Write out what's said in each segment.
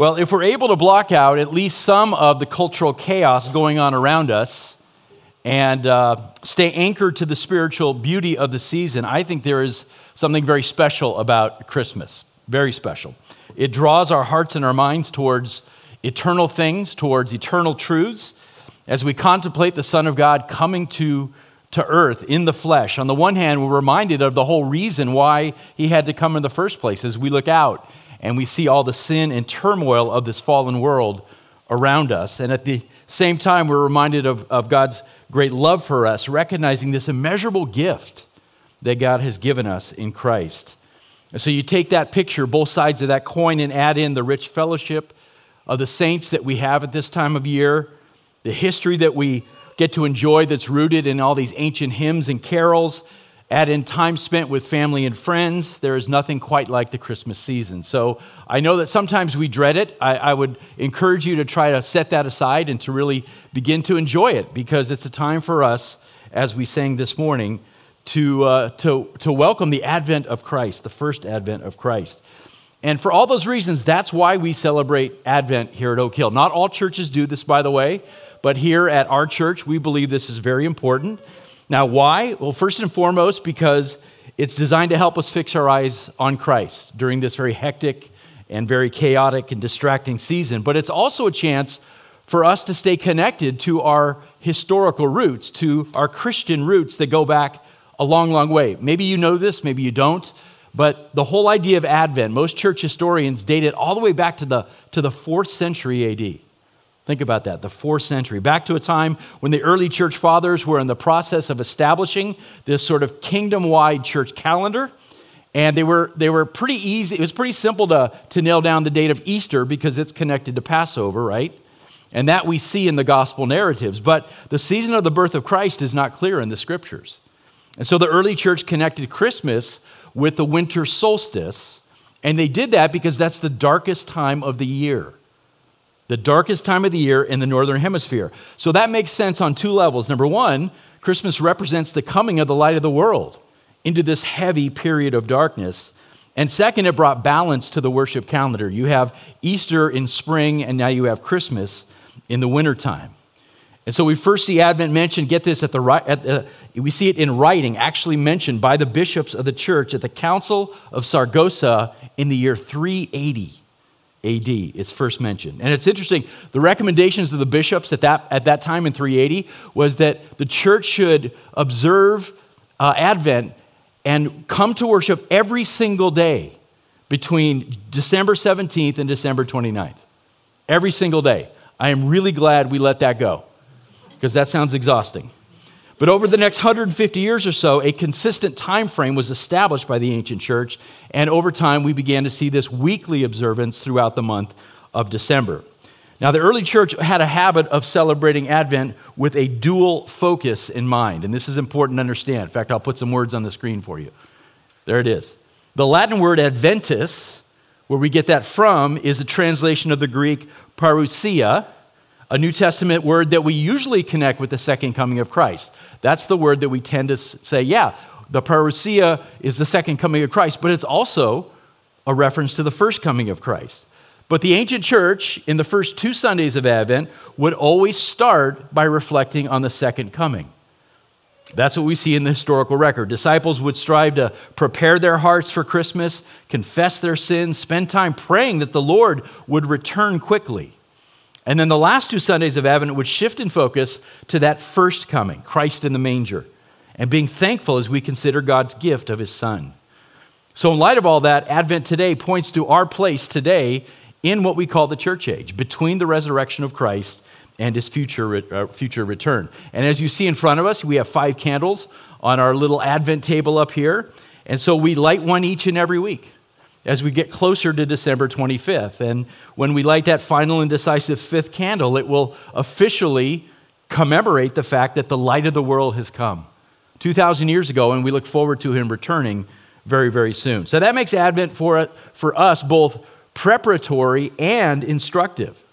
Well, if we're able to block out at least some of the cultural chaos going on around us and uh, stay anchored to the spiritual beauty of the season, I think there is something very special about Christmas. Very special. It draws our hearts and our minds towards eternal things, towards eternal truths, as we contemplate the Son of God coming to, to earth in the flesh. On the one hand, we're reminded of the whole reason why he had to come in the first place as we look out and we see all the sin and turmoil of this fallen world around us. And at the same time, we're reminded of, of God's great love for us, recognizing this immeasurable gift that God has given us in Christ. And so you take that picture, both sides of that coin, and add in the rich fellowship of the saints that we have at this time of year, the history that we get to enjoy that's rooted in all these ancient hymns and carols, add in time spent with family and friends. There is nothing quite like the Christmas season. So I know that sometimes we dread it. I, I, would encourage you to try to set that aside and to really begin to enjoy it because it's a time for us, as we sang this morning, to, uh, to, to welcome the advent of Christ, the first advent of Christ. And for all those reasons, that's why we celebrate Advent here at Oak Hill. Not all churches do this, by the way, but here at our church, we believe this is very important. Now, why? Well, first and foremost, because it's designed to help us fix our eyes on Christ during this very hectic and very chaotic and distracting season. But it's also a chance for us to stay connected to our historical roots, to our Christian roots that go back a long, long way. Maybe you know this, maybe you don't. But the whole idea of Advent, most church historians date it all the way back to the, to the fourth century AD. Think about that, the fourth century. Back to a time when the early church fathers were in the process of establishing this sort of kingdom wide church calendar. And they were, they were pretty easy, it was pretty simple to, to nail down the date of Easter because it's connected to Passover, right? And that we see in the gospel narratives. But the season of the birth of Christ is not clear in the scriptures. And so the early church connected Christmas with the winter solstice. And they did that because that's the darkest time of the year. The darkest time of the year in the northern hemisphere. So that makes sense on two levels. Number one, Christmas represents the coming of the light of the world into this heavy period of darkness. And second, it brought balance to the worship calendar. You have Easter in spring, and now you have Christmas in the wintertime. And so we first see Advent mentioned, get this, at the, at the, we see it in writing, actually mentioned by the bishops of the church at the Council of Saragossa in the year 380 AD. It's first mentioned. And it's interesting, the recommendations of the bishops at that, at that time in 380 was that the church should observe uh, Advent and come to worship every single day between December 17th and December 29th. Every single day. I am really glad we let that go because that sounds exhausting. But over the next 150 years or so, a consistent time frame was established by the ancient church, and over time we began to see this weekly observance throughout the month of December. Now, the early church had a habit of celebrating Advent with a dual focus in mind, and this is important to understand. In fact, I'll put some words on the screen for you. There it is. The Latin word Adventus, where we get that from, is a translation of the Greek parousia, a New Testament word that we usually connect with the second coming of Christ. That's the word that we tend to say, yeah, the parousia is the second coming of Christ, but it's also a reference to the first coming of Christ. But the ancient church, in the first two Sundays of Advent, would always start by reflecting on the second coming. That's what we see in the historical record. Disciples would strive to prepare their hearts for Christmas, confess their sins, spend time praying that the Lord would return quickly. And then the last two Sundays of Advent would shift in focus to that first coming, Christ in the manger, and being thankful as we consider God's gift of his Son. So, in light of all that, Advent today points to our place today in what we call the church age, between the resurrection of Christ and his future, uh, future return. And as you see in front of us, we have five candles on our little Advent table up here. And so we light one each and every week as we get closer to December 25th. And when we light that final and decisive fifth candle, it will officially commemorate the fact that the light of the world has come 2,000 years ago, and we look forward to him returning very, very soon. So that makes Advent for, for us both preparatory and instructive.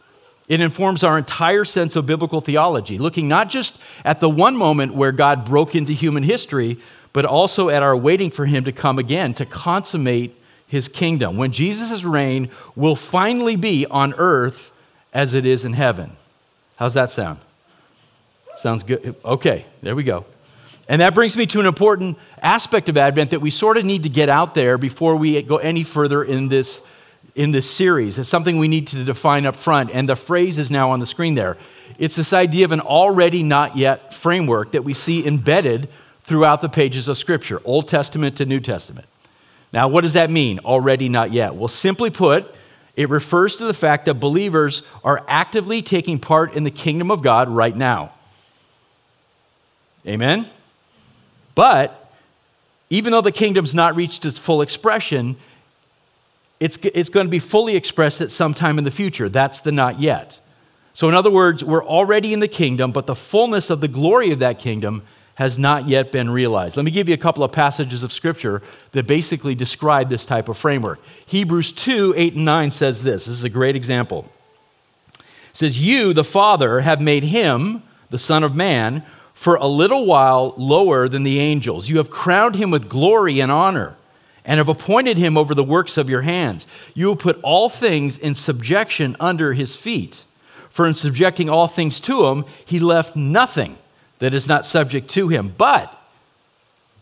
It informs our entire sense of biblical theology, looking not just at the one moment where God broke into human history, but also at our waiting for him to come again to consummate his kingdom, when Jesus' reign will finally be on earth as it is in heaven. How's that sound? Sounds good. Okay, there we go. And that brings me to an important aspect of Advent that we sort of need to get out there before we go any further in this, in this series. It's something we need to define up front, and the phrase is now on the screen there. It's this idea of an already not yet framework that we see embedded throughout the pages of Scripture, Old Testament to New Testament. Now, what does that mean, already not yet? Well, simply put, it refers to the fact that believers are actively taking part in the kingdom of God right now. Amen? But even though the kingdom's not reached its full expression, it's, it's going to be fully expressed at some time in the future. That's the not yet. So, in other words, we're already in the kingdom, but the fullness of the glory of that kingdom has not yet been realized. Let me give you a couple of passages of scripture that basically describe this type of framework. Hebrews 2 8 and 9 says this. This is a great example. It says, You, the Father, have made him, the Son of Man, for a little while lower than the angels. You have crowned him with glory and honor and have appointed him over the works of your hands. You have put all things in subjection under his feet. For in subjecting all things to him, he left nothing that is not subject to him. But,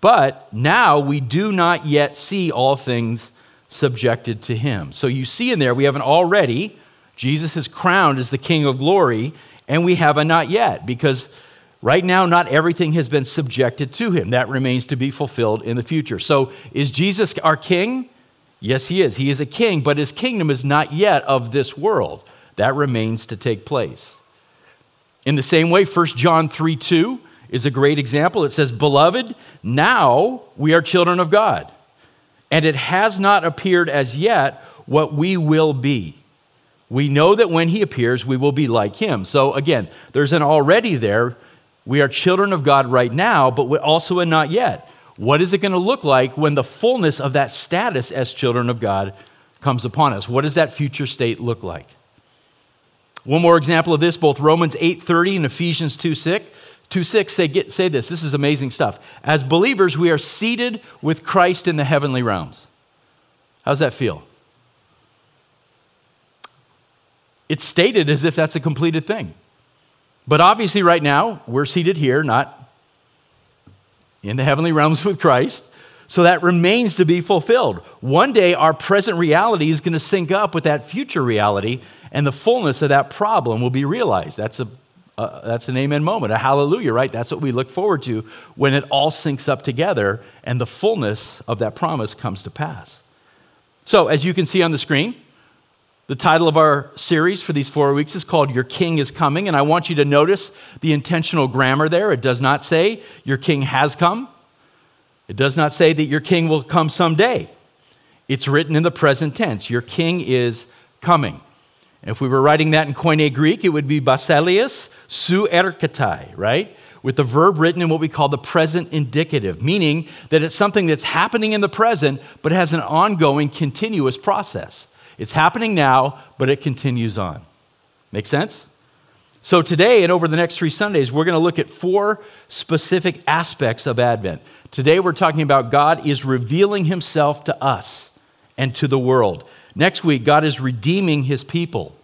but now we do not yet see all things subjected to him. So you see in there, we have an already, Jesus is crowned as the King of glory, and we have a not yet, because right now, not everything has been subjected to him. That remains to be fulfilled in the future. So is Jesus our King? Yes, he is. He is a king, but his kingdom is not yet of this world. That remains to take place. In the same way, 1 John 3 2 is a great example. It says, Beloved, now we are children of God, and it has not appeared as yet what we will be. We know that when he appears, we will be like him. So again, there's an already there. We are children of God right now, but also a not yet. What is it going to look like when the fullness of that status as children of God comes upon us? What does that future state look like? One more example of this, both Romans 8:30 and Ephesians 2 6, 2 6 say, get, say this. This is amazing stuff. As believers, we are seated with Christ in the heavenly realms. How's that feel? It's stated as if that's a completed thing. But obviously, right now, we're seated here, not in the heavenly realms with Christ. So that remains to be fulfilled. One day, our present reality is going to sync up with that future reality, and the fullness of that problem will be realized. That's a uh, that's an amen moment, a hallelujah, right? That's what we look forward to when it all syncs up together and the fullness of that promise comes to pass. So, as you can see on the screen, the title of our series for these four weeks is called Your King is Coming, and I want you to notice the intentional grammar there. It does not say your king has come, it does not say that your king will come someday. It's written in the present tense. Your king is coming. If we were writing that in Koine Greek, it would be basilius su erkatai, right? With the verb written in what we call the present indicative, meaning that it's something that's happening in the present, but has an ongoing, continuous process. It's happening now, but it continues on. Make sense? So, today and over the next three Sundays, we're going to look at four specific aspects of Advent. Today, we're talking about God is revealing himself to us and to the world. Next week, God is redeeming his people.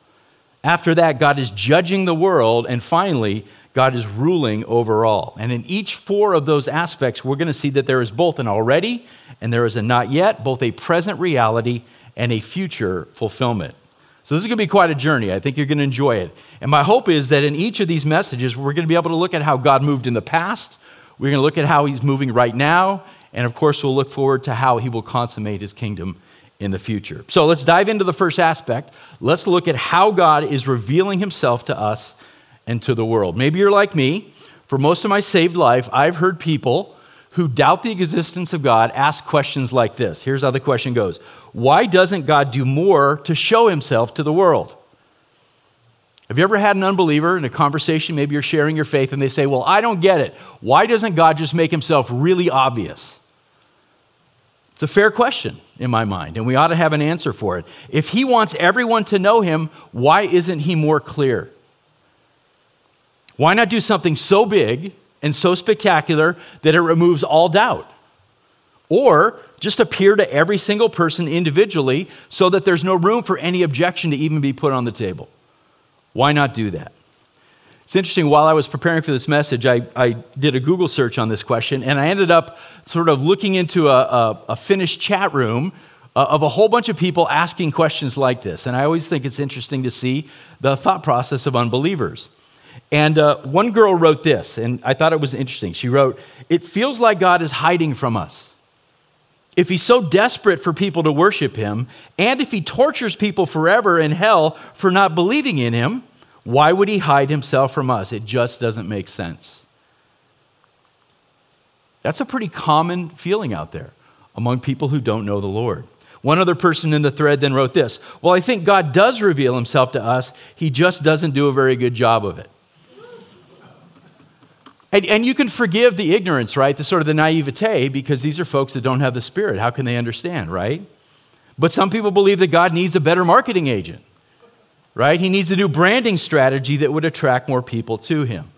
After that, God is judging the world. And finally, God is ruling over all. And in each four of those aspects, we're going to see that there is both an already and there is a not yet, both a present reality and a future fulfillment. So, this is going to be quite a journey. I think you're going to enjoy it. And my hope is that in each of these messages, we're going to be able to look at how God moved in the past, we're going to look at how He's moving right now, and of course, we'll look forward to how He will consummate His kingdom in the future. So let's dive into the first aspect. Let's look at how God is revealing himself to us and to the world. Maybe you're like me. For most of my saved life, I've heard people who doubt the existence of God ask questions like this. Here's how the question goes Why doesn't God do more to show himself to the world? Have you ever had an unbeliever in a conversation? Maybe you're sharing your faith and they say, Well, I don't get it. Why doesn't God just make himself really obvious? It's a fair question in my mind, and we ought to have an answer for it. If he wants everyone to know him, why isn't he more clear? Why not do something so big and so spectacular that it removes all doubt? Or just appear to every single person individually so that there's no room for any objection to even be put on the table. Why not do that? It's interesting, while I was preparing for this message, I, I did a Google search on this question, and I ended up sort of looking into a, a, a Finnish chat room uh, of a whole bunch of people asking questions like this. And I always think it's interesting to see the thought process of unbelievers. And uh, one girl wrote this, and I thought it was interesting. She wrote, It feels like God is hiding from us. If he's so desperate for people to worship him, and if he tortures people forever in hell for not believing in him, why would he hide himself from us? It just doesn't make sense. That's a pretty common feeling out there among people who don't know the Lord. One other person in the thread then wrote this Well, I think God does reveal himself to us, he just doesn't do a very good job of it. And, and you can forgive the ignorance, right? The sort of the naivete, because these are folks that don't have the Spirit. How can they understand, right? But some people believe that God needs a better marketing agent, right? He needs a new branding strategy that would attract more people to him.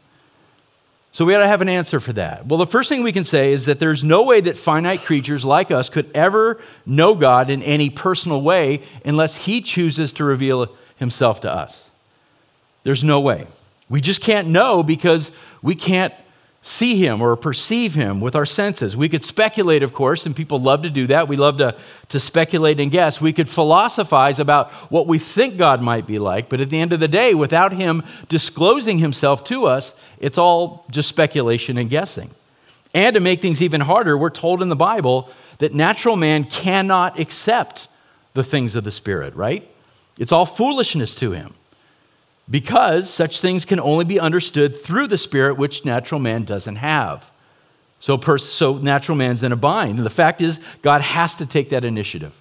So we got to have an answer for that. Well, the first thing we can say is that there's no way that finite creatures like us could ever know God in any personal way unless He chooses to reveal Himself to us. There's no way. We just can't know because we can't see him or perceive him with our senses. We could speculate, of course, and people love to do that. We love to, to speculate and guess. We could philosophize about what we think God might be like, but at the end of the day, without him disclosing himself to us, it's all just speculation and guessing. And to make things even harder, we're told in the Bible that natural man cannot accept the things of the Spirit, right? It's all foolishness to him because such things can only be understood through the Spirit, which natural man doesn't have. So, pers- so natural man's in a bind. And the fact is, God has to take that initiative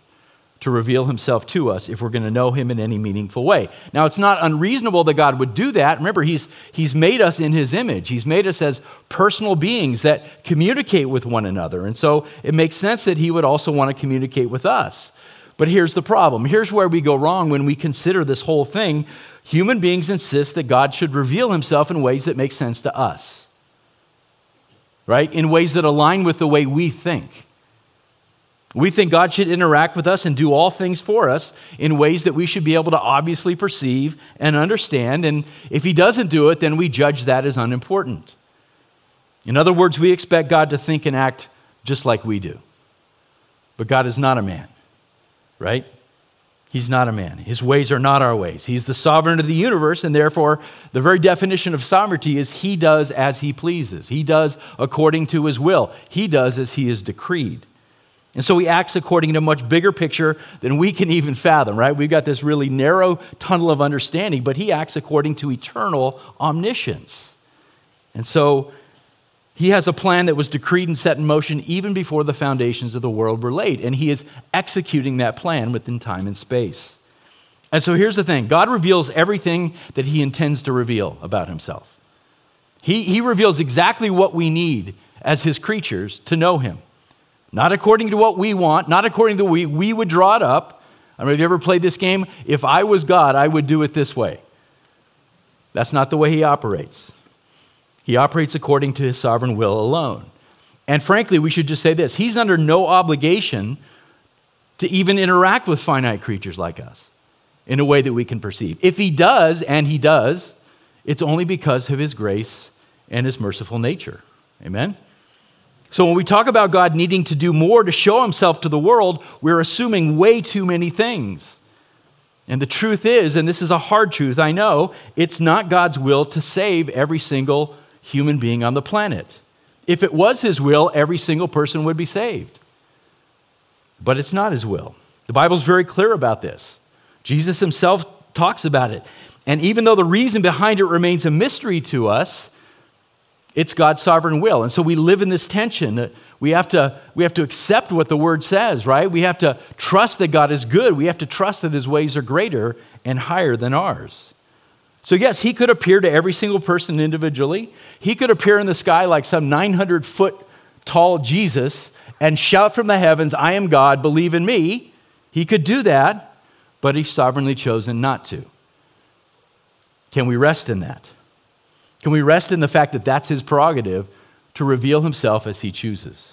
to reveal himself to us if we're going to know him in any meaningful way. Now, it's not unreasonable that God would do that. Remember, he's, he's made us in his image, he's made us as personal beings that communicate with one another. And so it makes sense that he would also want to communicate with us. But here's the problem. Here's where we go wrong when we consider this whole thing human beings insist that God should reveal himself in ways that make sense to us, right? In ways that align with the way we think. We think God should interact with us and do all things for us in ways that we should be able to obviously perceive and understand. And if He doesn't do it, then we judge that as unimportant. In other words, we expect God to think and act just like we do. But God is not a man, right? He's not a man. His ways are not our ways. He's the sovereign of the universe, and therefore, the very definition of sovereignty is he does as he pleases. He does according to his will. He does as he has decreed. And so he acts according to a much bigger picture than we can even fathom, right? We've got this really narrow tunnel of understanding, but he acts according to eternal omniscience. And so he has a plan that was decreed and set in motion even before the foundations of the world were laid, and he is executing that plan within time and space. And so here's the thing God reveals everything that he intends to reveal about himself. He, he reveals exactly what we need as his creatures to know him. Not according to what we want, not according to the we we would draw it up. I mean, have you ever played this game? If I was God, I would do it this way. That's not the way he operates. He operates according to his sovereign will alone. And frankly, we should just say this He's under no obligation to even interact with finite creatures like us in a way that we can perceive. If he does, and he does, it's only because of his grace and his merciful nature. Amen? So when we talk about God needing to do more to show himself to the world, we're assuming way too many things. And the truth is, and this is a hard truth, I know, it's not God's will to save every single human being on the planet. If it was his will, every single person would be saved. But it's not his will. The Bible's very clear about this. Jesus himself talks about it. And even though the reason behind it remains a mystery to us, it's God's sovereign will. And so we live in this tension. We have, to, we have to accept what the word says, right? We have to trust that God is good. We have to trust that his ways are greater and higher than ours. So, yes, he could appear to every single person individually. He could appear in the sky like some 900 foot tall Jesus and shout from the heavens, I am God, believe in me. He could do that, but he's sovereignly chosen not to. Can we rest in that? Can we rest in the fact that that's his prerogative to reveal himself as he chooses?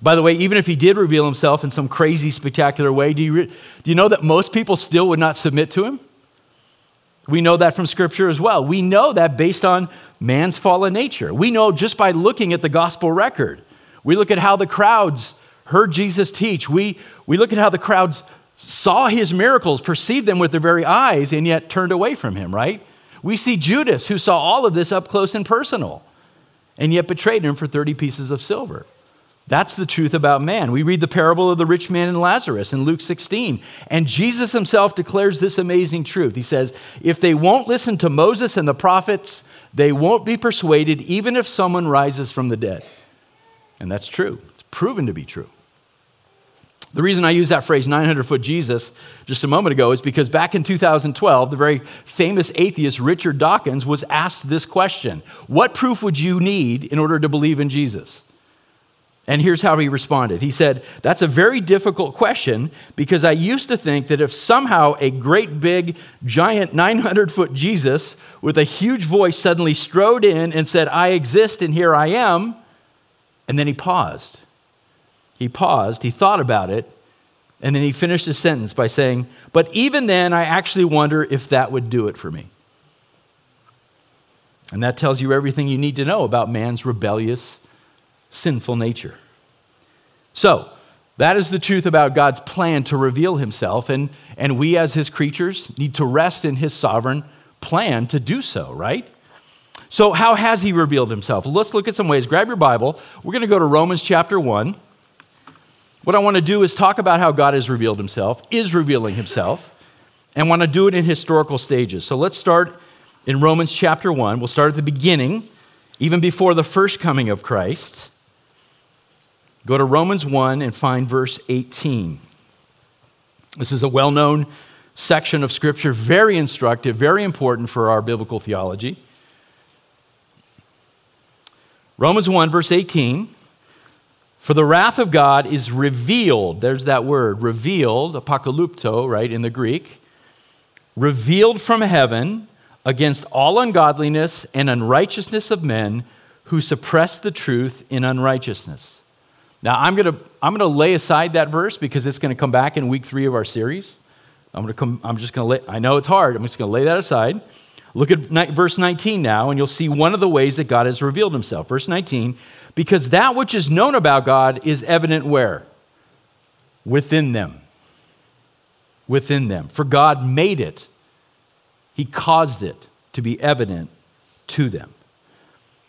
By the way, even if he did reveal himself in some crazy, spectacular way, do you, re- do you know that most people still would not submit to him? We know that from Scripture as well. We know that based on man's fallen nature. We know just by looking at the gospel record. We look at how the crowds heard Jesus teach. We, we look at how the crowds saw his miracles, perceived them with their very eyes, and yet turned away from him, right? We see Judas, who saw all of this up close and personal, and yet betrayed him for 30 pieces of silver. That's the truth about man. We read the parable of the rich man and Lazarus in Luke 16, and Jesus himself declares this amazing truth. He says, If they won't listen to Moses and the prophets, they won't be persuaded, even if someone rises from the dead. And that's true, it's proven to be true. The reason I use that phrase, 900 foot Jesus, just a moment ago is because back in 2012, the very famous atheist Richard Dawkins was asked this question What proof would you need in order to believe in Jesus? And here's how he responded. He said, That's a very difficult question because I used to think that if somehow a great big, giant 900 foot Jesus with a huge voice suddenly strode in and said, I exist and here I am, and then he paused. He paused, he thought about it, and then he finished his sentence by saying, But even then, I actually wonder if that would do it for me. And that tells you everything you need to know about man's rebellious, sinful nature. So, that is the truth about God's plan to reveal himself, and, and we as his creatures need to rest in his sovereign plan to do so, right? So, how has he revealed himself? Let's look at some ways. Grab your Bible. We're going to go to Romans chapter 1. What I want to do is talk about how God has revealed himself, is revealing himself, and want to do it in historical stages. So let's start in Romans chapter 1. We'll start at the beginning, even before the first coming of Christ. Go to Romans 1 and find verse 18. This is a well known section of Scripture, very instructive, very important for our biblical theology. Romans 1, verse 18. For the wrath of God is revealed. There's that word, revealed, apokalupto, right, in the Greek. Revealed from heaven against all ungodliness and unrighteousness of men who suppress the truth in unrighteousness. Now, I'm going to I'm going to lay aside that verse because it's going to come back in week three of our series. I'm, going to come, I'm just going to lay, I know it's hard. I'm just going to lay that aside. Look at verse 19 now, and you'll see one of the ways that God has revealed himself. Verse 19 because that which is known about God is evident where? Within them. Within them. For God made it, He caused it to be evident to them.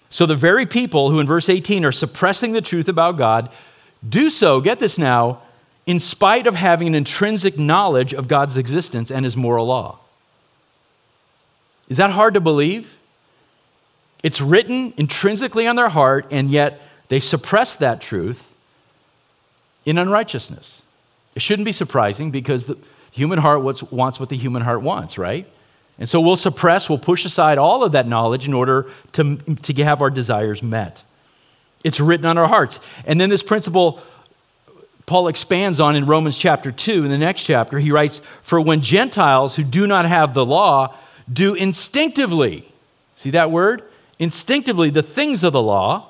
So the very people who in verse 18 are suppressing the truth about God do so, get this now, in spite of having an intrinsic knowledge of God's existence and His moral law. Is that hard to believe? It's written intrinsically on their heart, and yet they suppress that truth in unrighteousness. It shouldn't be surprising because the human heart wants what the human heart wants, right? And so we'll suppress, we'll push aside all of that knowledge in order to, to have our desires met. It's written on our hearts. And then this principle Paul expands on in Romans chapter 2. In the next chapter, he writes, For when Gentiles who do not have the law do instinctively, see that word? instinctively the things of the law,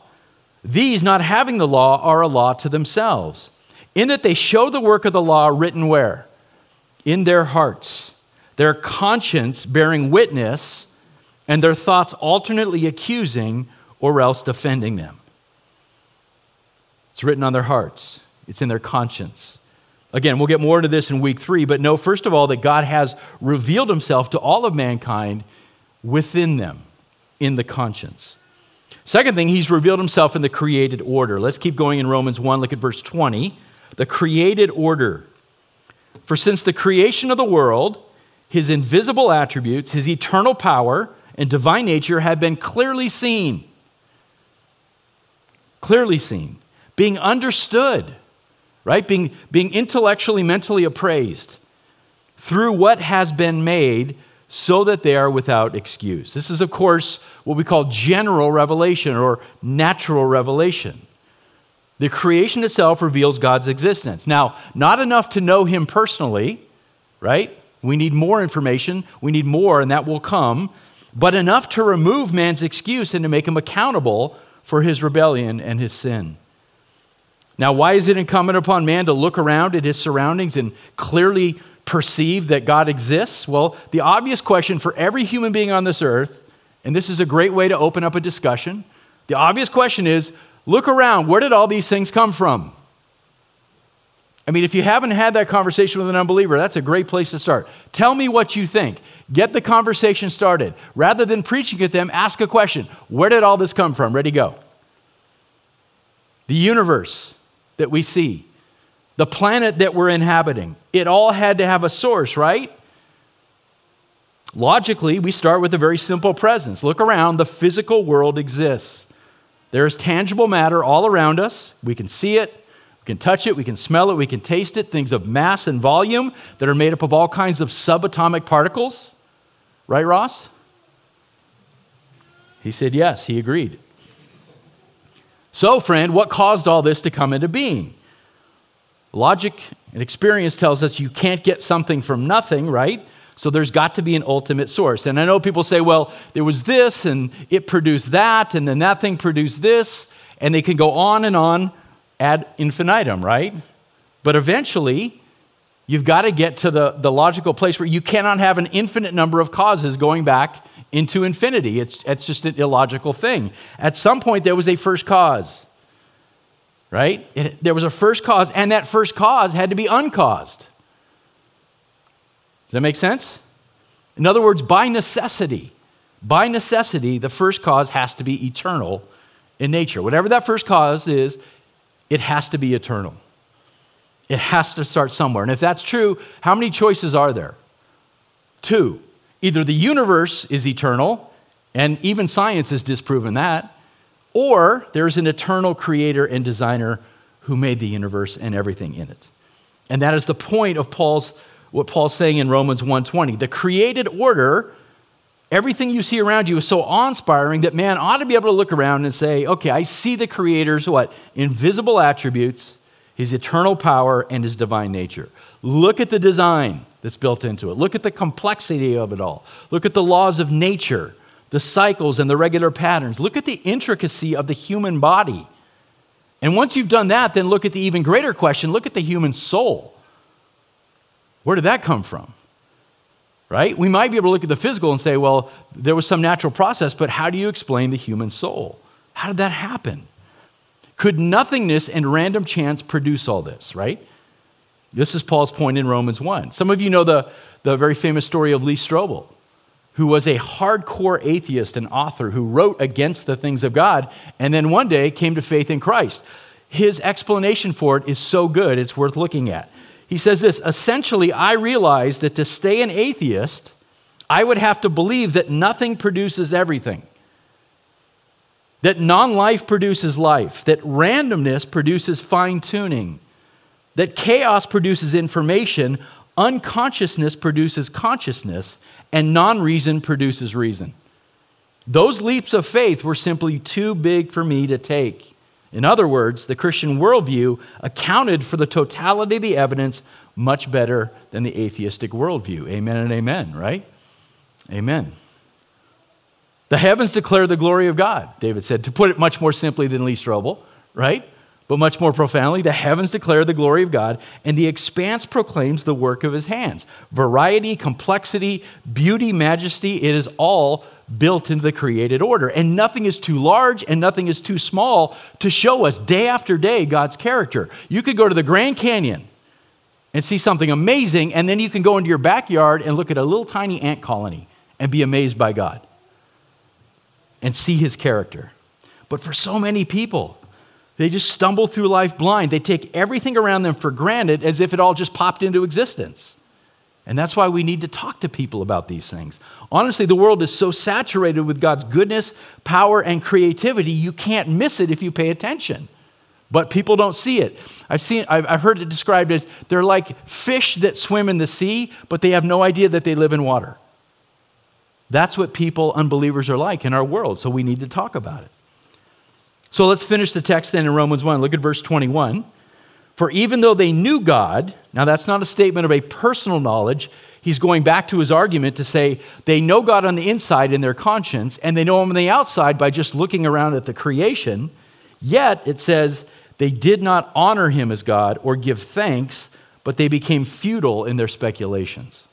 these, not having the law, are a law to themselves, in that they show the work of the law written where? In their hearts, their conscience bearing witness, and their thoughts alternately accusing or else defending them. It's written on their hearts, it's in their conscience. Again, we'll get more into this in week three, but know, first of all, that God has revealed himself to all of mankind within them in the conscience. Second thing, he's revealed himself in the created order. Let's keep going in Romans 1. Look at verse 20. The created order. For since the creation of the world, his invisible attributes, his eternal power, and divine nature have been clearly seen. Clearly seen. Being understood, right? Being, being intellectually, mentally appraised through what has been made so that they are without excuse. This is, of course, what we call general revelation or natural revelation. The creation itself reveals God's existence. Now, not enough to know Him personally, right? We need more information, we need more, and that will come, but enough to remove man's excuse and to make him accountable for his rebellion and his sin. Now, why is it incumbent upon man to look around at his surroundings and clearly perceive that God exists? Well, the obvious question for every human being on this earth, and this is a great way to open up a discussion, the obvious question is look around. Where did all these things come from? I mean, if you haven't had that conversation with an unbeliever, that's a great place to start. Tell me what you think. Get the conversation started. Rather than preaching at them, ask a question Where did all this come from? Ready, go. The universe that we see, the planet that we're inhabiting, it all had to have a source, right? Logically, we start with a very simple presence. Look around, the physical world exists. There is tangible matter all around us. We can see it, we can touch it, we can smell it, we can taste it, things of mass and volume that are made up of all kinds of subatomic particles. Right, Ross? He said yes, he agreed. So, friend, what caused all this to come into being? Logic and experience tells us you can't get something from nothing, right? So there's got to be an ultimate source. And I know people say, well, there was this and it produced that, and then that thing produced this, and they can go on and on ad infinitum, right? But eventually, you've got to get to the, the logical place where you cannot have an infinite number of causes going back into infinity. It's, it's just an illogical thing. At some point, there was a first cause, right? It, there was a first cause, and that first cause had to be uncaused. Does that make sense? In other words, by necessity, by necessity, the first cause has to be eternal in nature. Whatever that first cause is, it has to be eternal. It has to start somewhere. And if that's true, how many choices are there? Two. Either the universe is eternal, and even science has disproven that, or there's an eternal creator and designer who made the universe and everything in it. And that is the point of Paul's what Paul's saying in Romans 1:20. The created order Everything you see around you is so awe-inspiring that man ought to be able to look around and say, okay, I see the Creator's what? Invisible attributes, his eternal power, and his divine nature. Look at the design that's built into it. Look at the complexity of it all. Look at the laws of nature, the cycles and the regular patterns. Look at the intricacy of the human body. And once you've done that, then look at the even greater question look at the human soul. Where did that come from? right? We might be able to look at the physical and say, well, there was some natural process, but how do you explain the human soul? How did that happen? Could nothingness and random chance produce all this, right? This is Paul's point in Romans 1. Some of you know the, the very famous story of Lee Strobel, who was a hardcore atheist and author who wrote against the things of God and then one day came to faith in Christ. His explanation for it is so good, it's worth looking at. He says this essentially, I realized that to stay an atheist, I would have to believe that nothing produces everything, that non life produces life, that randomness produces fine tuning, that chaos produces information, unconsciousness produces consciousness, and non reason produces reason. Those leaps of faith were simply too big for me to take. In other words, the Christian worldview accounted for the totality of the evidence much better than the atheistic worldview. Amen and amen, right? Amen. The heavens declare the glory of God, David said, to put it much more simply than Lee Strobel, right? But much more profoundly, the heavens declare the glory of God, and the expanse proclaims the work of his hands. Variety, complexity, beauty, majesty, it is all built into the created order. And nothing is too large and nothing is too small to show us day after day God's character. You could go to the Grand Canyon and see something amazing, and then you can go into your backyard and look at a little tiny ant colony and be amazed by God and see his character. But for so many people, they just stumble through life blind. They take everything around them for granted as if it all just popped into existence. And that's why we need to talk to people about these things. Honestly, the world is so saturated with God's goodness, power, and creativity, you can't miss it if you pay attention. But people don't see it. I've seen I've heard it described as they're like fish that swim in the sea, but they have no idea that they live in water. That's what people, unbelievers, are like in our world, so we need to talk about it. So let's finish the text then in Romans 1. Look at verse 21. For even though they knew God, now that's not a statement of a personal knowledge. He's going back to his argument to say they know God on the inside in their conscience, and they know him on the outside by just looking around at the creation. Yet, it says, They did not honor him as God or give thanks, but they became futile in their speculations.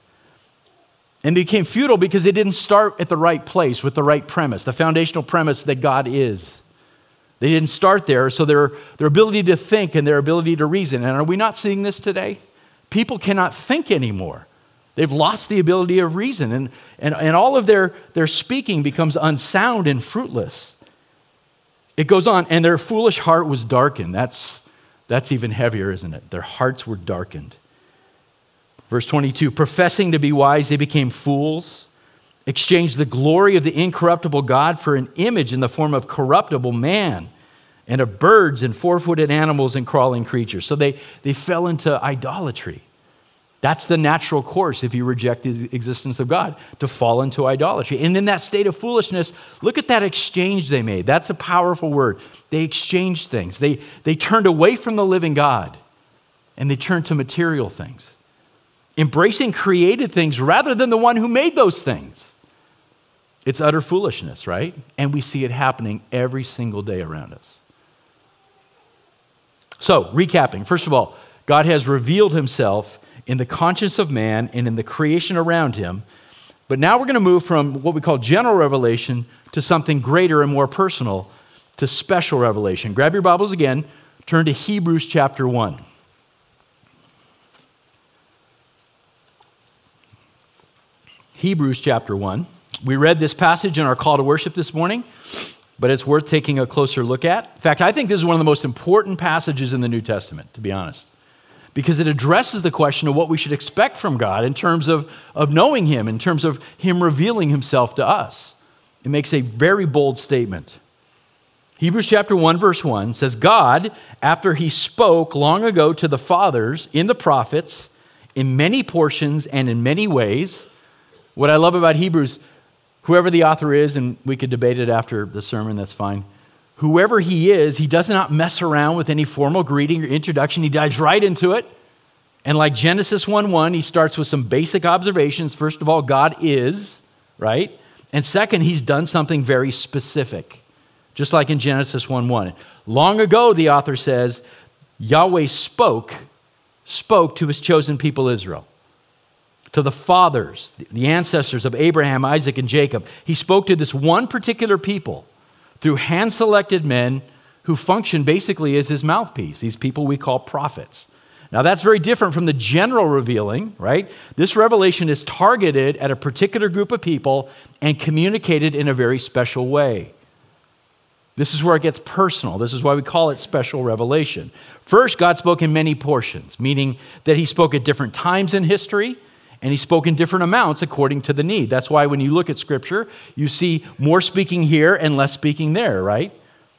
And they became futile because they didn't start at the right place with the right premise, the foundational premise that God is. They didn't start there, so their, their ability to think and their ability to reason. And are we not seeing this today? People cannot think anymore. They've lost the ability of reason, and, and, and all of their, their speaking becomes unsound and fruitless. It goes on, and their foolish heart was darkened. That's, that's even heavier, isn't it? Their hearts were darkened. Verse 22 professing to be wise, they became fools, exchanged the glory of the incorruptible God for an image in the form of corruptible man and of birds and four footed animals and crawling creatures. So they, they fell into idolatry. That's the natural course if you reject the existence of God, to fall into idolatry. And in that state of foolishness, look at that exchange they made. That's a powerful word. They exchanged things, they, they turned away from the living God and they turned to material things, embracing created things rather than the one who made those things. It's utter foolishness, right? And we see it happening every single day around us. So, recapping, first of all, God has revealed himself in the conscience of man and in the creation around him. But now we're going to move from what we call general revelation to something greater and more personal, to special revelation. Grab your Bibles again, turn to Hebrews chapter 1. Hebrews chapter 1. We read this passage in our call to worship this morning, but it's worth taking a closer look at. In fact, I think this is one of the most important passages in the New Testament, to be honest because it addresses the question of what we should expect from God in terms of, of knowing Him, in terms of Him revealing Himself to us. It makes a very bold statement. Hebrews chapter 1, verse 1 says, God, after He spoke long ago to the fathers in the prophets, in many portions and in many ways, what I love about Hebrews, whoever the author is, and we could debate it after the sermon, that's fine whoever he is, he does not mess around with any formal greeting or introduction. He dives right into it. And like Genesis 1 1, he starts with some basic observations. First of all, God is, right? And second, he's done something very specific, just like in Genesis 1 1. Long ago, the author says, Yahweh spoke, spoke to his chosen people Israel, to the fathers, the ancestors of Abraham, Isaac, and Jacob. He spoke to this one particular people through hand selected men who function basically as his mouthpiece, these people we call prophets. Now, that's very different from the general revealing, right? This revelation is targeted at a particular group of people and communicated in a very special way. This is where it gets personal. This is why we call it special revelation. First, God spoke in many portions, meaning that he spoke at different times in history and he spoke in different amounts according to the need. That's why when you look at Scripture, you see more speaking here and less speaking there, right?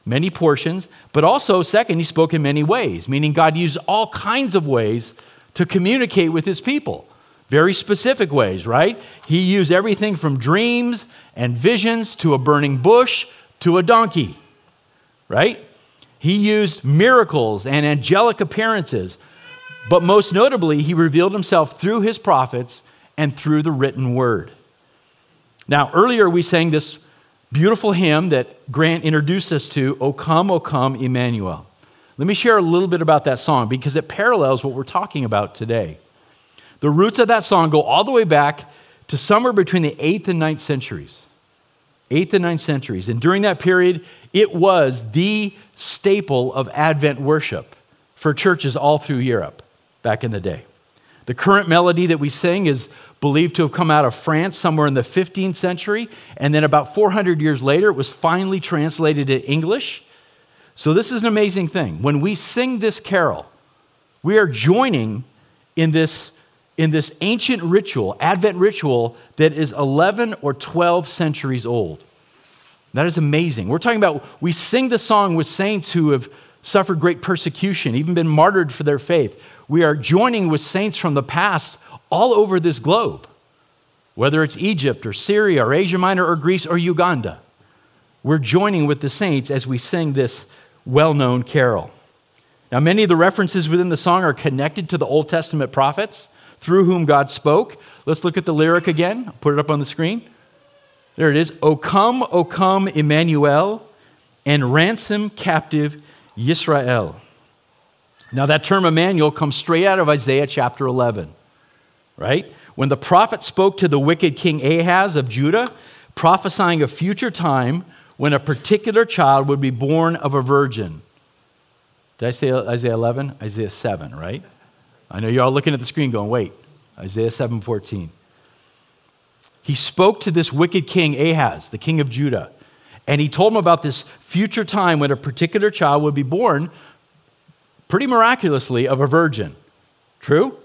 Many portions. But also, second, he spoke in many ways, meaning God used all kinds of ways to communicate with his people. Very specific ways, right? He used everything from dreams and visions to a burning bush to a donkey, right? He used miracles and angelic appearances but most notably, he revealed himself through his prophets and through the written word. Now, earlier we sang this beautiful hymn that Grant introduced us to, O come, O come, Emmanuel. Let me share a little bit about that song because it parallels what we're talking about today. The roots of that song go all the way back to somewhere between the 8th and 9th centuries. 8th and 9th centuries. And during that period, it was the staple of Advent worship for churches all through Europe back in the day. The current melody that we sing is believed to have come out of France somewhere in the 15th century, and then about 400 years later, it was finally translated in English. So, this is an amazing thing. When we sing this carol, we are joining in this, in this ancient ritual, Advent ritual, that is 11 or 12 centuries old. That is amazing. We're talking about, we sing the song with saints who have suffered great persecution, even been martyred for their faith we are joining with saints from the past all over this globe, whether it's Egypt or Syria or Asia Minor or Greece or Uganda. We're joining with the saints as we sing this well known carol. Now, many of the references within the song are connected to the Old Testament prophets through whom God spoke. Let's look at the lyric again. I'll put it up on the screen. There it is. O come, O come, Emmanuel, and ransom captive Yisrael. Now, that term Emmanuel comes straight out of Isaiah chapter 11, right? When the prophet spoke to the wicked king Ahaz of Judah, prophesying a future time when a particular child would be born of a virgin. Did I say Isaiah 11? Isaiah 7, right? I know you're all looking at the screen going, wait, Isaiah 7:14. He spoke to this wicked king Ahaz, the king of Judah, and he told him about this future time when a particular child would be born pretty miraculously of a virgin. True?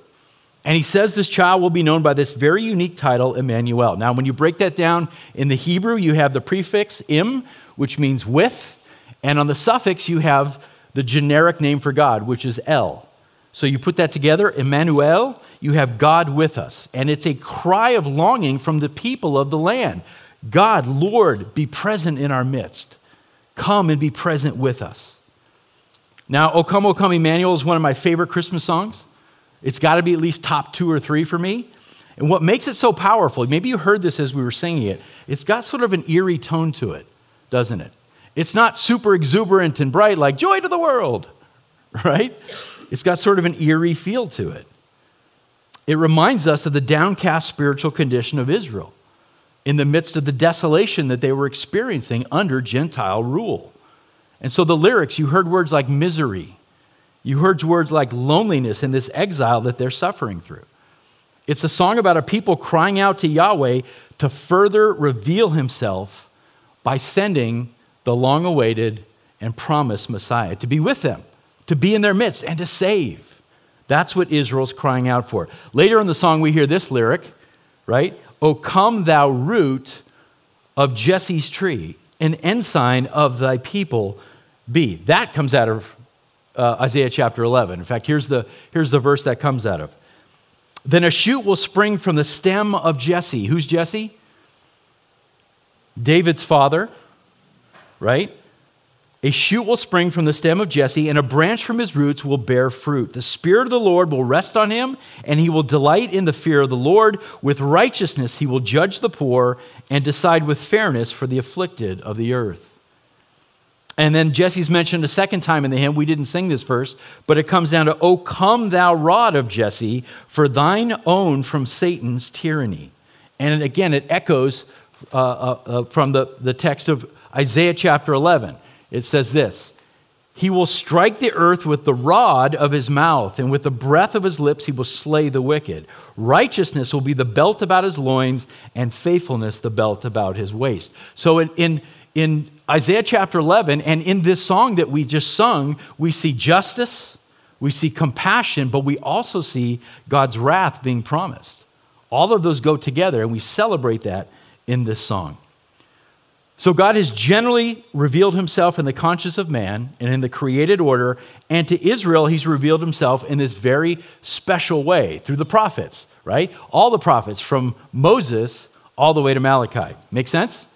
And he says this child will be known by this very unique title, Emmanuel. Now, when you break that down in the Hebrew, you have the prefix im, which means with, and on the suffix, you have the generic name for God, which is El. So you put that together, Emmanuel, you have God with us. And it's a cry of longing from the people of the land God, Lord, be present in our midst. Come and be present with us. Now, O Come, O Come, Emmanuel is one of my favorite Christmas songs. It's got to be at least top two or three for me. And what makes it so powerful, maybe you heard this as we were singing it, it's got sort of an eerie tone to it, doesn't it? It's not super exuberant and bright like joy to the world, right? It's got sort of an eerie feel to it. It reminds us of the downcast spiritual condition of Israel in the midst of the desolation that they were experiencing under Gentile rule. And so the lyrics, you heard words like misery, you heard words like loneliness in this exile that they're suffering through. It's a song about a people crying out to Yahweh to further reveal himself by sending the long awaited and promised Messiah to be with them, to be in their midst, and to save. That's what Israel's crying out for. Later in the song, we hear this lyric, right? O come, thou root of Jesse's tree, an ensign of thy people be. That comes out of uh, Isaiah chapter 11. In fact, here's the, here's the verse that comes out of. Then a shoot will spring from the stem of Jesse. Who's Jesse? David's father, right? A shoot will spring from the stem of Jesse, and a branch from his roots will bear fruit. The Spirit of the Lord will rest on him, and he will delight in the fear of the Lord. With righteousness, he will judge the poor and decide with fairness for the afflicted of the earth. And then Jesse's mentioned a second time in the hymn. We didn't sing this verse, but it comes down to, O come, thou rod of Jesse, for thine own from Satan's tyranny. And again, it echoes uh, uh, uh, from the, the text of Isaiah chapter 11. It says this He will strike the earth with the rod of his mouth, and with the breath of his lips he will slay the wicked. Righteousness will be the belt about his loins, and faithfulness the belt about his waist. So in, in, in Isaiah chapter 11, and in this song that we just sung, we see justice, we see compassion, but we also see God's wrath being promised. All of those go together, and we celebrate that in this song. So, God has generally revealed himself in the conscience of man and in the created order, and to Israel, he's revealed himself in this very special way through the prophets, right? All the prophets from Moses all the way to Malachi. Make sense?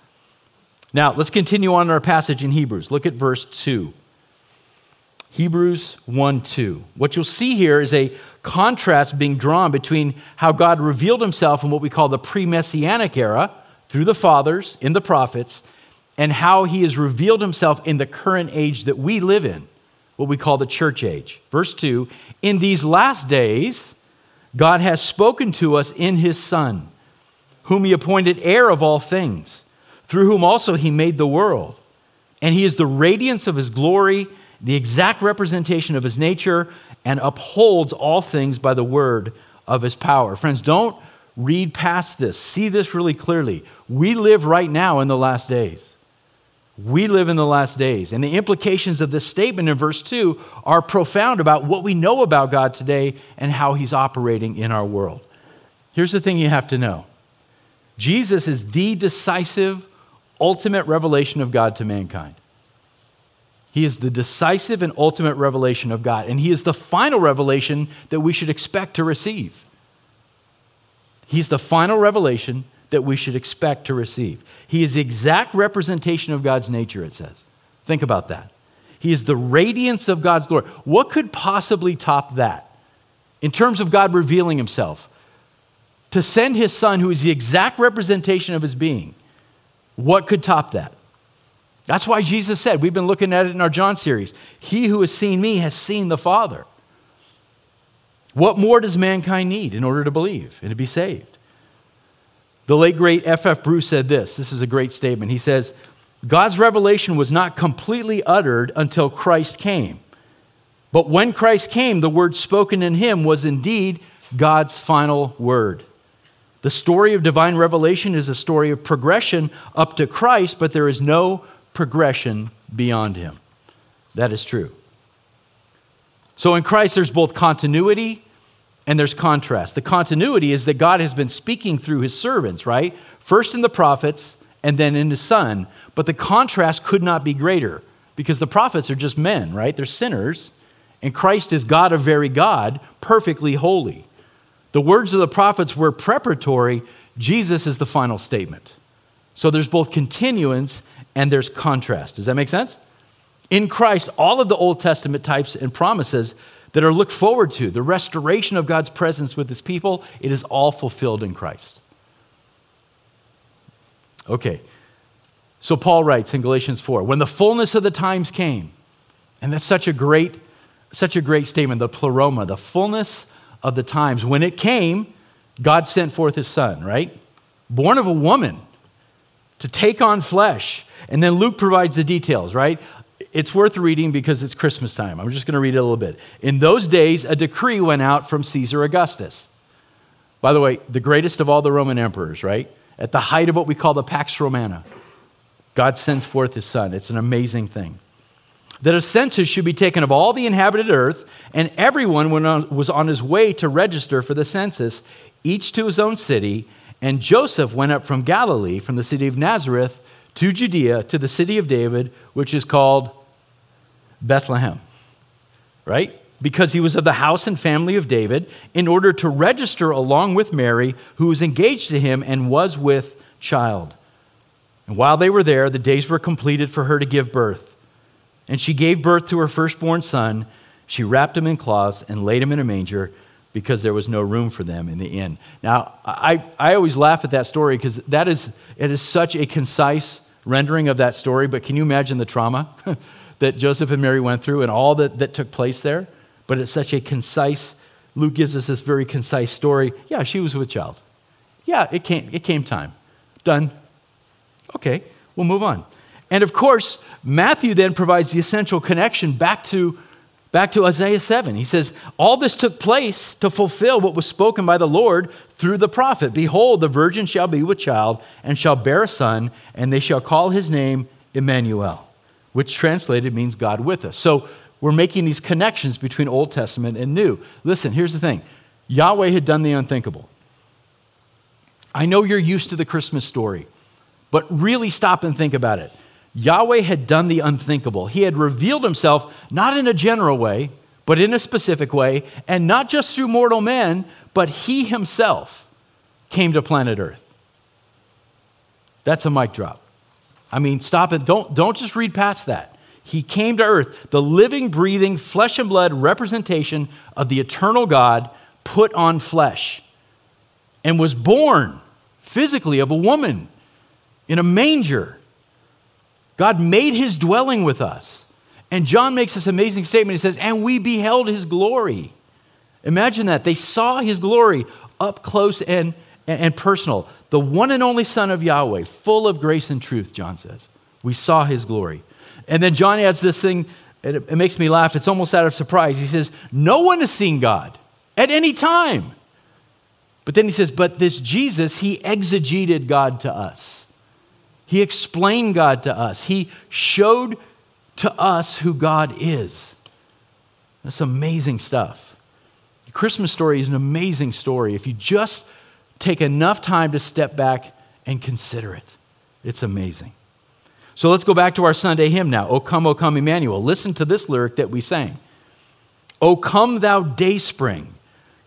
Now, let's continue on our passage in Hebrews. Look at verse 2. Hebrews 1 2. What you'll see here is a contrast being drawn between how God revealed himself in what we call the pre messianic era through the fathers, in the prophets, and how he has revealed himself in the current age that we live in, what we call the church age. Verse 2 In these last days, God has spoken to us in his Son, whom he appointed heir of all things through whom also he made the world. And he is the radiance of his glory, the exact representation of his nature, and upholds all things by the word of his power. Friends, don't read past this. See this really clearly. We live right now in the last days. We live in the last days. And the implications of this statement in verse 2 are profound about what we know about God today and how he's operating in our world. Here's the thing you have to know Jesus is the decisive ultimate revelation of God to mankind. He is the decisive and ultimate revelation of God, and He is the final revelation that we should expect to receive. He's the final revelation that we should expect to receive. He is the exact representation of God's nature, it says. Think about that. He is the radiance of God's glory. What could possibly top that in terms of God revealing Himself? To send His Son, who is the exact representation of His being, what could top that? That's why Jesus said, we've been looking at it in our John series, He who has seen me has seen the Father. What more does mankind need in order to believe and to be saved? The late great F.F. Bruce said this. This is a great statement. He says, God's revelation was not completely uttered until Christ came. But when Christ came, the word spoken in him was indeed God's final word. The story of divine revelation is a story of progression up to Christ, but there is no progression beyond him. That is true. So in Christ, there's both continuity and there's contrast. The continuity is that God has been speaking through his servants, right? First in the prophets and then in his son. But the contrast could not be greater because the prophets are just men, right? They're sinners. And Christ is God of very God, perfectly holy. The words of the prophets were preparatory, Jesus is the final statement. So there's both continuance and there's contrast. Does that make sense? In Christ, all of the Old Testament types and promises that are looked forward to, the restoration of God's presence with his people, it is all fulfilled in Christ. Okay. So Paul writes in Galatians 4, when the fullness of the times came, and that's such a great such a great statement, the pleroma, the fullness of the times. When it came, God sent forth his son, right? Born of a woman to take on flesh. And then Luke provides the details, right? It's worth reading because it's Christmas time. I'm just going to read it a little bit. In those days, a decree went out from Caesar Augustus. By the way, the greatest of all the Roman emperors, right? At the height of what we call the Pax Romana, God sends forth his son. It's an amazing thing that a census should be taken of all the inhabited earth, and everyone was on his way to register for the census, each to his own city. And Joseph went up from Galilee, from the city of Nazareth, to Judea, to the city of David, which is called Bethlehem. Right? Because he was of the house and family of David, in order to register along with Mary, who was engaged to him and was with child. And while they were there, the days were completed for her to give birth. And she gave birth to her firstborn son. She wrapped him in cloths and laid him in a manger because there was no room for them in the inn. Now, I, I always laugh at that story because that is, it is such a concise rendering of that story, but can you imagine the trauma that Joseph and Mary went through and all that, that took place there? But it's such a concise, Luke gives us this very concise story. Yeah, she was with child. Yeah, it came, it came time. Done. Okay, we'll move on. And of course, Matthew then provides the essential connection back to, back to Isaiah 7. He says, All this took place to fulfill what was spoken by the Lord through the prophet. Behold, the virgin shall be with child and shall bear a son, and they shall call his name Emmanuel, which translated means God with us. So we're making these connections between Old Testament and New. Listen, here's the thing Yahweh had done the unthinkable. I know you're used to the Christmas story, but really stop and think about it. Yahweh had done the unthinkable. He had revealed himself not in a general way, but in a specific way, and not just through mortal men, but he himself came to planet Earth. That's a mic drop. I mean, stop it. Don't, don't just read past that. He came to earth, the living, breathing, flesh and blood representation of the eternal God put on flesh and was born physically of a woman in a manger God made his dwelling with us. And John makes this amazing statement. He says, And we beheld his glory. Imagine that. They saw his glory up close and, and personal. The one and only Son of Yahweh, full of grace and truth, John says. We saw his glory. And then John adds this thing, it, it makes me laugh. It's almost out of surprise. He says, No one has seen God at any time. But then he says, But this Jesus, he exegeted God to us. He explained God to us. He showed to us who God is. That's amazing stuff. The Christmas story is an amazing story. If you just take enough time to step back and consider it, it's amazing. So let's go back to our Sunday hymn now. O come, O come, Emmanuel. Listen to this lyric that we sang. O come, thou dayspring.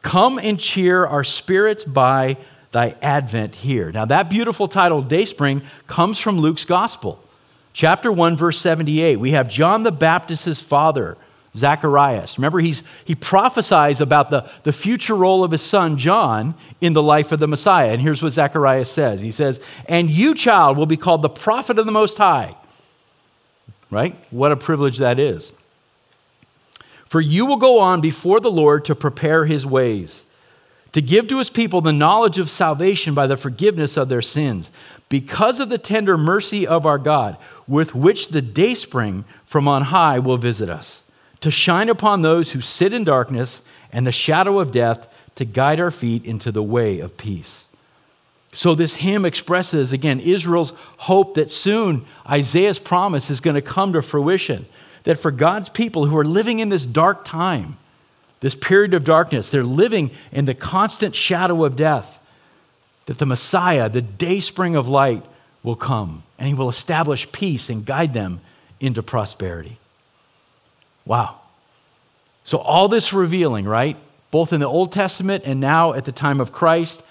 Come and cheer our spirits by thy advent here. Now, that beautiful title, Dayspring, comes from Luke's Gospel. Chapter 1, verse 78. We have John the Baptist's father, Zacharias. Remember, he's, he prophesies about the, the future role of his son, John, in the life of the Messiah. And here's what Zacharias says He says, And you, child, will be called the prophet of the Most High. Right? What a privilege that is. For you will go on before the Lord to prepare his ways, to give to his people the knowledge of salvation by the forgiveness of their sins, because of the tender mercy of our God, with which the dayspring from on high will visit us, to shine upon those who sit in darkness and the shadow of death, to guide our feet into the way of peace. So, this hymn expresses, again, Israel's hope that soon Isaiah's promise is going to come to fruition that for God's people who are living in this dark time, this period of darkness, they're living in the constant shadow of death, that the Messiah, the day spring of light, will come and he will establish peace and guide them into prosperity. Wow. So, all this revealing, right? Both in the Old Testament and now at the time of Christ.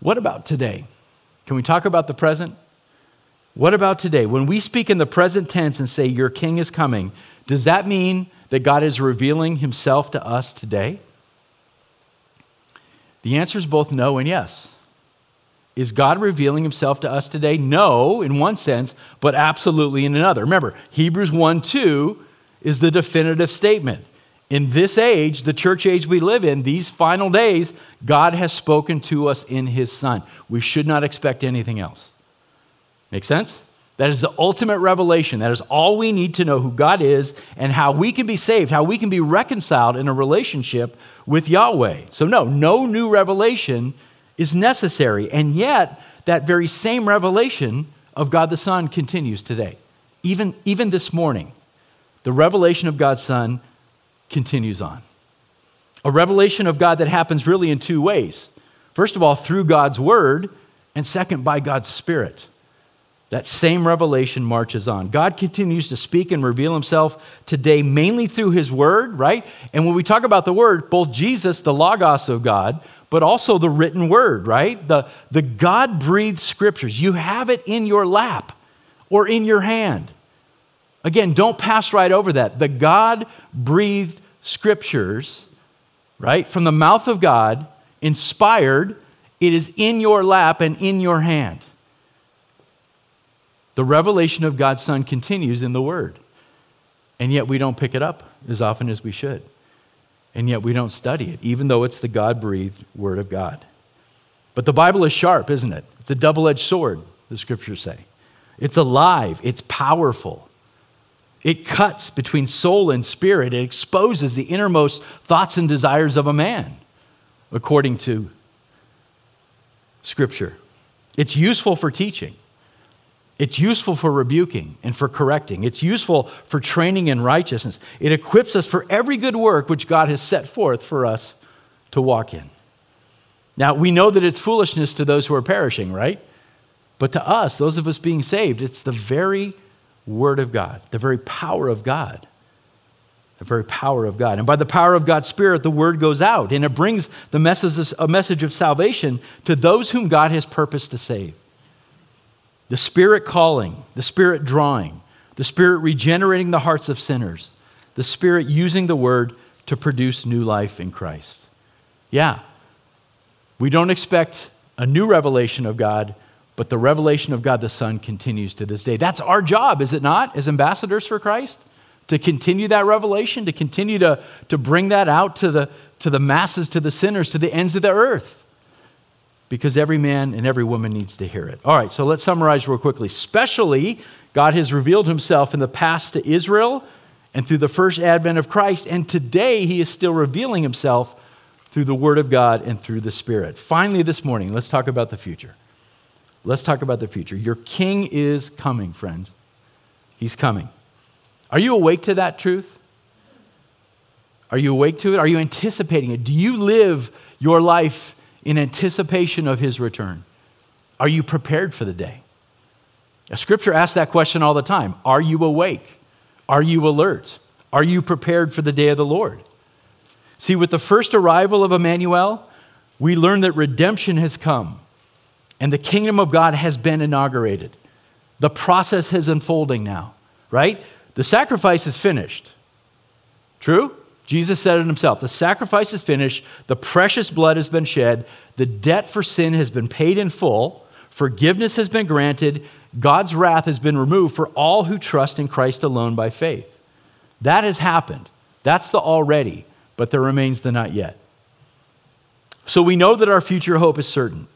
What about today? Can we talk about the present? What about today? When we speak in the present tense and say, Your king is coming, does that mean that God is revealing himself to us today? The answer is both no and yes. Is God revealing himself to us today? No, in one sense, but absolutely in another. Remember, Hebrews 1 2 is the definitive statement. In this age, the church age we live in, these final days, God has spoken to us in his Son. We should not expect anything else. Make sense? That is the ultimate revelation. That is all we need to know who God is and how we can be saved, how we can be reconciled in a relationship with Yahweh. So, no, no new revelation is necessary. And yet, that very same revelation of God the Son continues today. Even, even this morning, the revelation of God's Son continues on. A revelation of God that happens really in two ways. First of all, through God's Word, and second, by God's Spirit. That same revelation marches on. God continues to speak and reveal himself today mainly through his word, right? And when we talk about the word, both Jesus, the Logos of God, but also the written word, right? The, the God breathed scriptures. You have it in your lap or in your hand. Again, don't pass right over that. The God breathed scriptures, right, from the mouth of God, inspired, it is in your lap and in your hand. The revelation of God's Son continues in the Word. And yet we don't pick it up as often as we should. And yet we don't study it, even though it's the God breathed Word of God. But the Bible is sharp, isn't it? It's a double edged sword, the scriptures say. It's alive, it's powerful. It cuts between soul and spirit, it exposes the innermost thoughts and desires of a man, according to Scripture. It's useful for teaching. It's useful for rebuking and for correcting. It's useful for training in righteousness. It equips us for every good work which God has set forth for us to walk in. Now, we know that it's foolishness to those who are perishing, right? But to us, those of us being saved, it's the very Word of God, the very power of God. The very power of God. And by the power of God's Spirit, the Word goes out and it brings the message, a message of salvation to those whom God has purposed to save the Spirit calling, the Spirit drawing, the Spirit regenerating the hearts of sinners, the Spirit using the Word to produce new life in Christ. Yeah, we don't expect a new revelation of God, but the revelation of God the Son continues to this day. That's our job, is it not, as ambassadors for Christ? To continue that revelation, to continue to, to bring that out to the, to the masses, to the sinners, to the ends of the earth because every man and every woman needs to hear it. All right, so let's summarize real quickly. Especially, God has revealed himself in the past to Israel and through the first advent of Christ, and today he is still revealing himself through the Word of God and through the Spirit. Finally, this morning, let's talk about the future. Let's talk about the future. Your King is coming, friends. He's coming. Are you awake to that truth? Are you awake to it? Are you anticipating it? Do you live your life in anticipation of his return? Are you prepared for the day? Scripture asks that question all the time Are you awake? Are you alert? Are you prepared for the day of the Lord? See, with the first arrival of Emmanuel, we learn that redemption has come and the kingdom of God has been inaugurated. The process is unfolding now, right? The sacrifice is finished. True? Jesus said it himself The sacrifice is finished, the precious blood has been shed, the debt for sin has been paid in full, forgiveness has been granted, God's wrath has been removed for all who trust in Christ alone by faith. That has happened. That's the already, but there remains the not yet. So we know that our future hope is certain.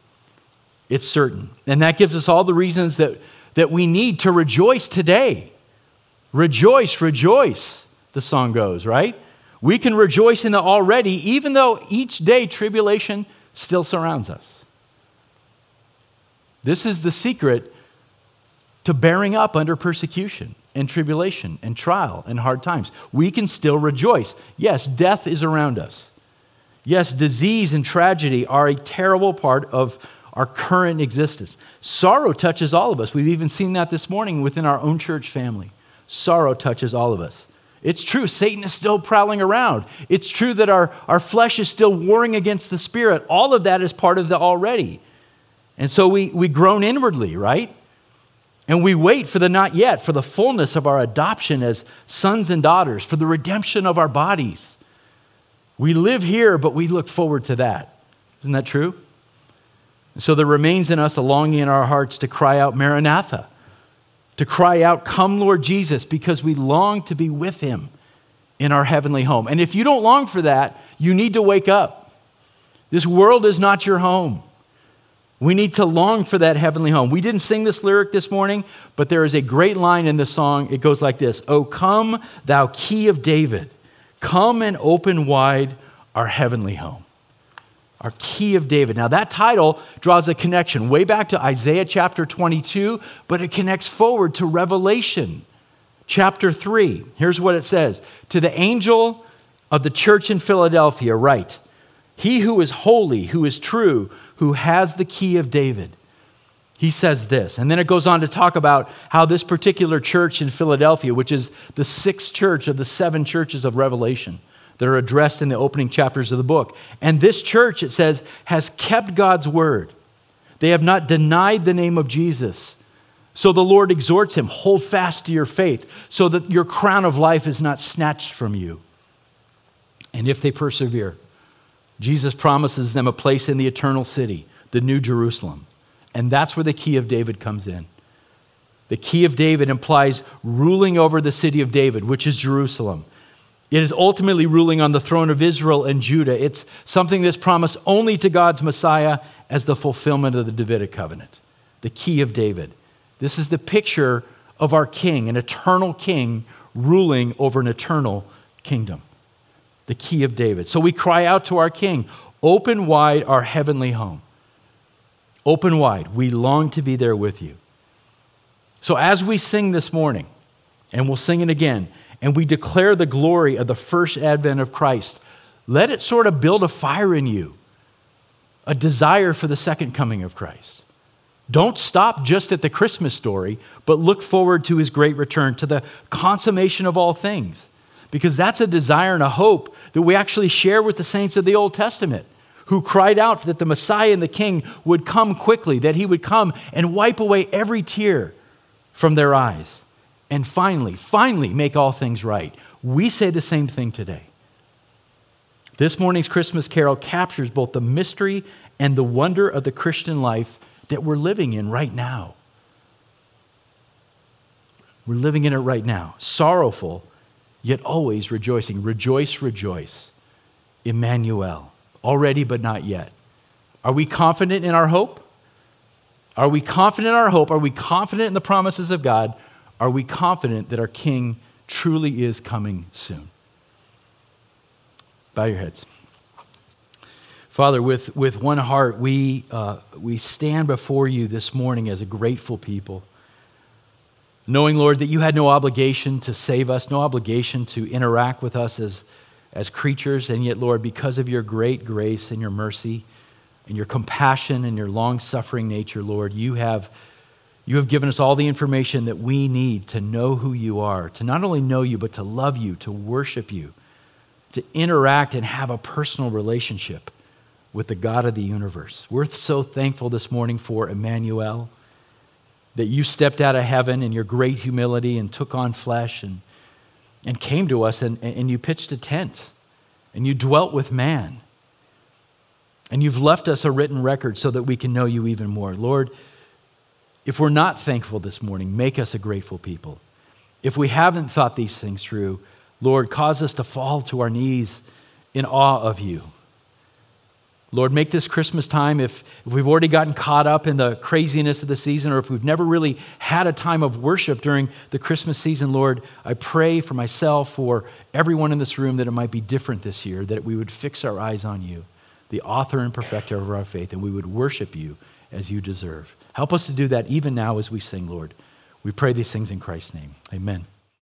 It's certain. And that gives us all the reasons that, that we need to rejoice today. Rejoice, rejoice, the song goes, right? We can rejoice in the already, even though each day tribulation still surrounds us. This is the secret to bearing up under persecution and tribulation and trial and hard times. We can still rejoice. Yes, death is around us. Yes, disease and tragedy are a terrible part of our current existence. Sorrow touches all of us. We've even seen that this morning within our own church family. Sorrow touches all of us. It's true, Satan is still prowling around. It's true that our, our flesh is still warring against the spirit. All of that is part of the already. And so we, we groan inwardly, right? And we wait for the not yet, for the fullness of our adoption as sons and daughters, for the redemption of our bodies. We live here, but we look forward to that. Isn't that true? So there remains in us a longing in our hearts to cry out, Maranatha, to cry out, Come, Lord Jesus, because we long to be with him in our heavenly home. And if you don't long for that, you need to wake up. This world is not your home. We need to long for that heavenly home. We didn't sing this lyric this morning, but there is a great line in the song. It goes like this O come, thou key of David, come and open wide our heavenly home. Our key of David. Now, that title draws a connection way back to Isaiah chapter 22, but it connects forward to Revelation chapter 3. Here's what it says To the angel of the church in Philadelphia, write, He who is holy, who is true, who has the key of David. He says this. And then it goes on to talk about how this particular church in Philadelphia, which is the sixth church of the seven churches of Revelation that are addressed in the opening chapters of the book. And this church, it says, has kept God's word. They have not denied the name of Jesus. So the Lord exhorts him hold fast to your faith so that your crown of life is not snatched from you. And if they persevere, Jesus promises them a place in the eternal city, the New Jerusalem. And that's where the key of David comes in. The key of David implies ruling over the city of David, which is Jerusalem. It is ultimately ruling on the throne of Israel and Judah. It's something that's promised only to God's Messiah as the fulfillment of the Davidic covenant. The key of David. This is the picture of our king, an eternal king ruling over an eternal kingdom the key of David. So we cry out to our King, Open wide our heavenly home. Open wide. We long to be there with you. So as we sing this morning, and we'll sing it again, and we declare the glory of the first advent of Christ, let it sort of build a fire in you, a desire for the second coming of Christ. Don't stop just at the Christmas story, but look forward to his great return, to the consummation of all things because that's a desire and a hope that we actually share with the saints of the Old Testament who cried out that the Messiah and the King would come quickly, that he would come and wipe away every tear from their eyes. And finally, finally make all things right. We say the same thing today. This morning's Christmas carol captures both the mystery and the wonder of the Christian life that we're living in right now. We're living in it right now, sorrowful yet always rejoicing. Rejoice, rejoice. Emmanuel, already but not yet. Are we confident in our hope? Are we confident in our hope? Are we confident in the promises of God? Are we confident that our King truly is coming soon? Bow your heads. Father, with, with one heart, we, uh, we stand before you this morning as a grateful people knowing, Lord, that you had no obligation to save us, no obligation to interact with us as, as creatures, and yet, Lord, because of your great grace and your mercy and your compassion and your long suffering nature, Lord, you have, you have given us all the information that we need to know who you are, to not only know you, but to love you, to worship you, to interact and have a personal relationship with the God of the universe. We're so thankful this morning for Emmanuel that you stepped out of heaven in your great humility and took on flesh and, and came to us and, and you pitched a tent and you dwelt with man. And you've left us a written record so that we can know you even more. Lord, if we're not thankful this morning, make us a grateful people. If we haven't thought these things through, Lord, cause us to fall to our knees in awe of you. Lord, make this Christmas time, if, if we've already gotten caught up in the craziness of the season, or if we've never really had a time of worship during the Christmas season, Lord, I pray for myself, for everyone in this room, that it might be different this year, that we would fix our eyes on you, the author and perfecter of our faith, and we would worship you as you deserve. Help us to do that even now as we sing, Lord. We pray these things in Christ's name. Amen.